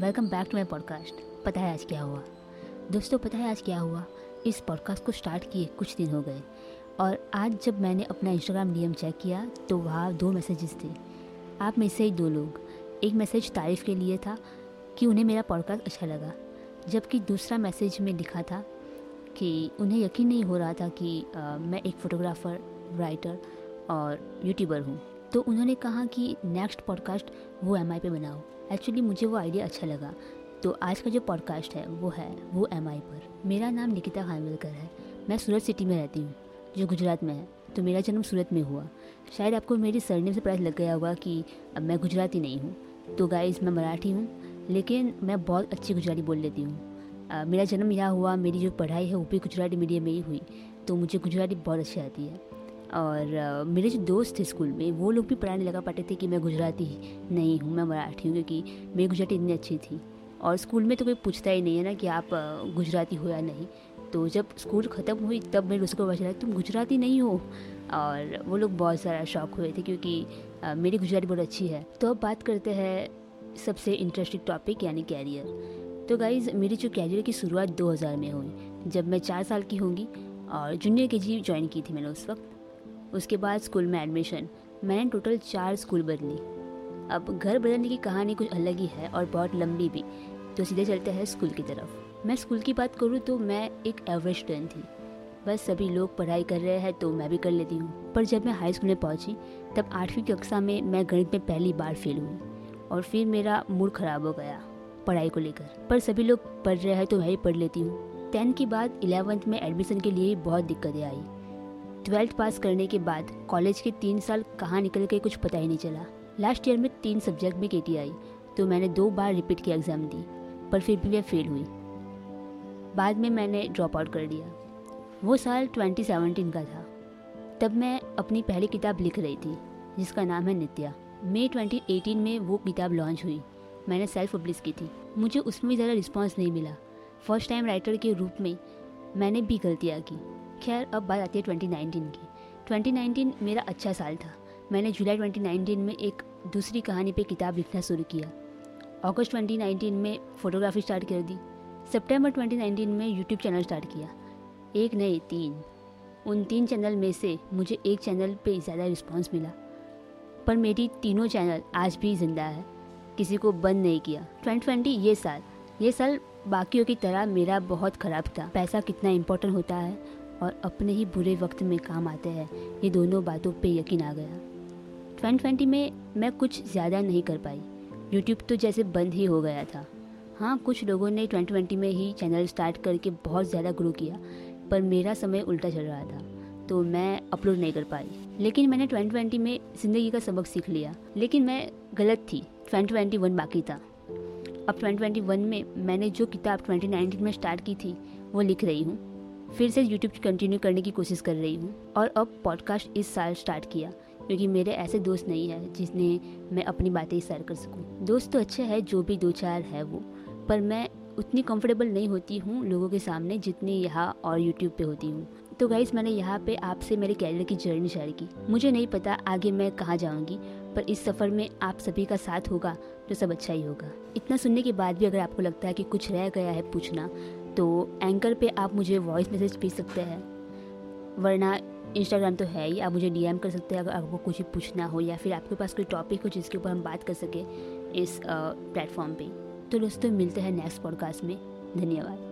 Welcome back to my podcast पता है आज क्या हुआ? दोस्तों पता है आज क्या हुआ? इस पॉडकास्ट को स्टार्ट किए कुछ दिन हो गए। और आज जब मैंने अपना इंस्टाग्राम डीएम चेक किया तो वहाँ दो मैसेजेस थे। आप में से ही दो लोग। एक मैसेज तारीफ़ के लिए था कि उन्हें मेरा पॉडकास्ट अच्छा लगा। जबकि दूसरा मैसेज में लिखा था कि उन्हें यकीन नहीं हो रहा था कि आ, मैं एक फ़ोटोग्राफ़र राइटर और यूट्यूबर हूँ। तो उन्होंने कहा कि नेक्स्ट पॉडकास्ट वो एम पे बनाओ। एक्चुअली मुझे वो आइडिया अच्छा लगा। तो आज का जो पॉडकास्ट है, वो है, वो एम आई पर। मेरा नाम निकिता खानविलकर है। मैं सूरत सिटी में रहती हूँ, जो गुजरात में है। तो मेरा जन्म सूरत में हुआ। शायद आपको मेरी सरनेम से पता लग गया होगा कि अब मैं गुजराती नहीं हूँ। तो गाइज़ मैं मराठी हूँ, लेकिन मैं बहुत अच्छी गुजराती बोल लेती हूँ। मेरा जन्म यहाँ हुआ, मेरी जो पढ़ाई है, वो भी गुजराती मीडियम में ही हुई। तो मुझे गुजराती बहुत अच्छी आती है। और मेरे जो दोस्त थे स्कूल में, वो लोग भी पढ़ाने लगा पाते थे कि मैं गुजराती नहीं हूँ, मैं मराठी हूँ, क्योंकि मेरी गुजराती इतनी अच्छी थी। और स्कूल में तो कोई पूछता ही नहीं है ना कि आप गुजराती हो या नहीं। तो जब स्कूल ख़त्म हुई, तब मेरे उसको पता चला, तुम गुजराती नहीं हो। और वो लोग बहुत सारा शौक हुए थे, क्योंकि मेरी गुजराती बहुत अच्छी है। तो अब बात करते हैं सबसे इंटरेस्टिंग टॉपिक यानी कैरियर तो गाइज़ मेरी जो कैरियर की शुरुआत 2000 में हुई, जब मैं चार साल की होंगी, और जूनियर के जी ज्वाइन की थी मैंने उस वक्त। उसके बाद स्कूल में एडमिशन मैंने टोटल चार स्कूल बदली. अब घर बदलने की कहानी कुछ अलग ही है और बहुत लंबी भी. तो सीधे चलते हैं स्कूल की तरफ़. मैं स्कूल की बात करूँ तो मैं एक एवरेज स्टूडेंट थी. बस सभी लोग पढ़ाई कर रहे हैं तो मैं भी कर लेती हूँ. पर जब मैं हाई स्कूल में पहुँची, तब आठवीं कक्षा में मैं गणित में पहली बार फेल हुई. और फिर मेरा मूड ख़राब हो गया पढ़ाई को लेकर. पर सभी लोग पढ़ रहे हैं तो मैं ही पढ़ लेती हूँ. टेंथ के बाद इलेवंथ में एडमिशन के लिए बहुत दिक्कतें आई. ट्वेल्थ पास करने के बाद कॉलेज के तीन साल कहाँ निकल गए कुछ पता ही नहीं चला। लास्ट ईयर में तीन सब्जेक्ट में के आई तो मैंने दो बार रिपीट की एग्ज़ाम दी, पर फिर भी मैं फेल हुई। बाद में मैंने ड्रॉप आउट कर दिया। वो साल 2017 का था। तब मैं अपनी पहली किताब लिख रही थी, जिसका नाम है नित्या। मई 2018 में वो किताब लॉन्च हुई। मैंने सेल्फ पब्लिश की थी। मुझे उसमें ज़्यादा रिस्पॉन्स नहीं मिला। फ़र्स्ट टाइम राइटर के रूप में मैंने भी गलतियाँ की। खैर, अब बात आती है 2019 की। 2019 मेरा अच्छा साल था। मैंने जुलाई 2019 में एक दूसरी कहानी पे किताब लिखना शुरू किया। अगस्त 2019 में फ़ोटोग्राफी स्टार्ट कर दी। सितंबर 2019 में यूट्यूब चैनल स्टार्ट किया। एक नए तीन। उन तीन चैनल में से मुझे एक चैनल पे ज़्यादा रिस्पांस मिला। पर मेरी तीनों चैनल आज भी ज़िंदा है। किसी को बंद नहीं किया। 2020 ये साल। ये साल बाकियों की तरह मेरा बहुत ख़राब था। पैसा कितना इम्पोर्टेंट होता है और अपने ही बुरे वक्त में काम आते हैं। ये दोनों बातों पे यकीन आ गया। 2020 में मैं कुछ ज़्यादा नहीं कर पाई। यूट्यूब तो जैसे बंद ही हो गया था। हाँ कुछ लोगों ने 2020 में ही चैनल स्टार्ट करके बहुत ज़्यादा ग्रो किया, पर मेरा समय उल्टा चल रहा था तो मैं अपलोड नहीं कर पाई। लेकिन मैंने 2020 में ज़िंदगी का सबक सीख लिया, लेकिन मैं गलत थी। 2021 बाकी था। अब 2021 में मैंने जो किताब 2019 में स्टार्ट की थी, वो लिख रही हूँ। फिर से यूट्यूब कंटिन्यू करने की कोशिश कर रही हूँ। और अब पॉडकास्ट इस साल स्टार्ट किया, क्योंकि मेरे ऐसे दोस्त नहीं है जिसने मैं अपनी बातें शेयर कर सकूँ। दोस्त तो अच्छे हैं, जो भी दो चार है वो, पर मैं उतनी कंफर्टेबल नहीं होती हूँ लोगों के सामने जितनी यहाँ और यूट्यूब पे होती हूँ। तो गाइस मैंने यहाँ पे आपसे मेरे कैरियर की जर्नी शेयर की। मुझे नहीं पता आगे मैं कहाँ जाऊँगी पर इस सफ़र में आप सभी का साथ होगा तो सब अच्छा ही होगा। इतना सुनने के बाद भी अगर आपको लगता है कि कुछ रह गया है पूछना तो एंकर पे आप मुझे वॉइस मैसेज भेज सकते हैं। वरना इंस्टाग्राम तो है ही, आप मुझे डीएम कर सकते हैं अगर आपको कुछ पूछना हो, या फिर आपके पास कोई टॉपिक हो जिसके ऊपर हम बात कर सकें इस प्लेटफॉर्म पे। तो दोस्तों, मिलते हैं नेक्स्ट पॉडकास्ट में। धन्यवाद।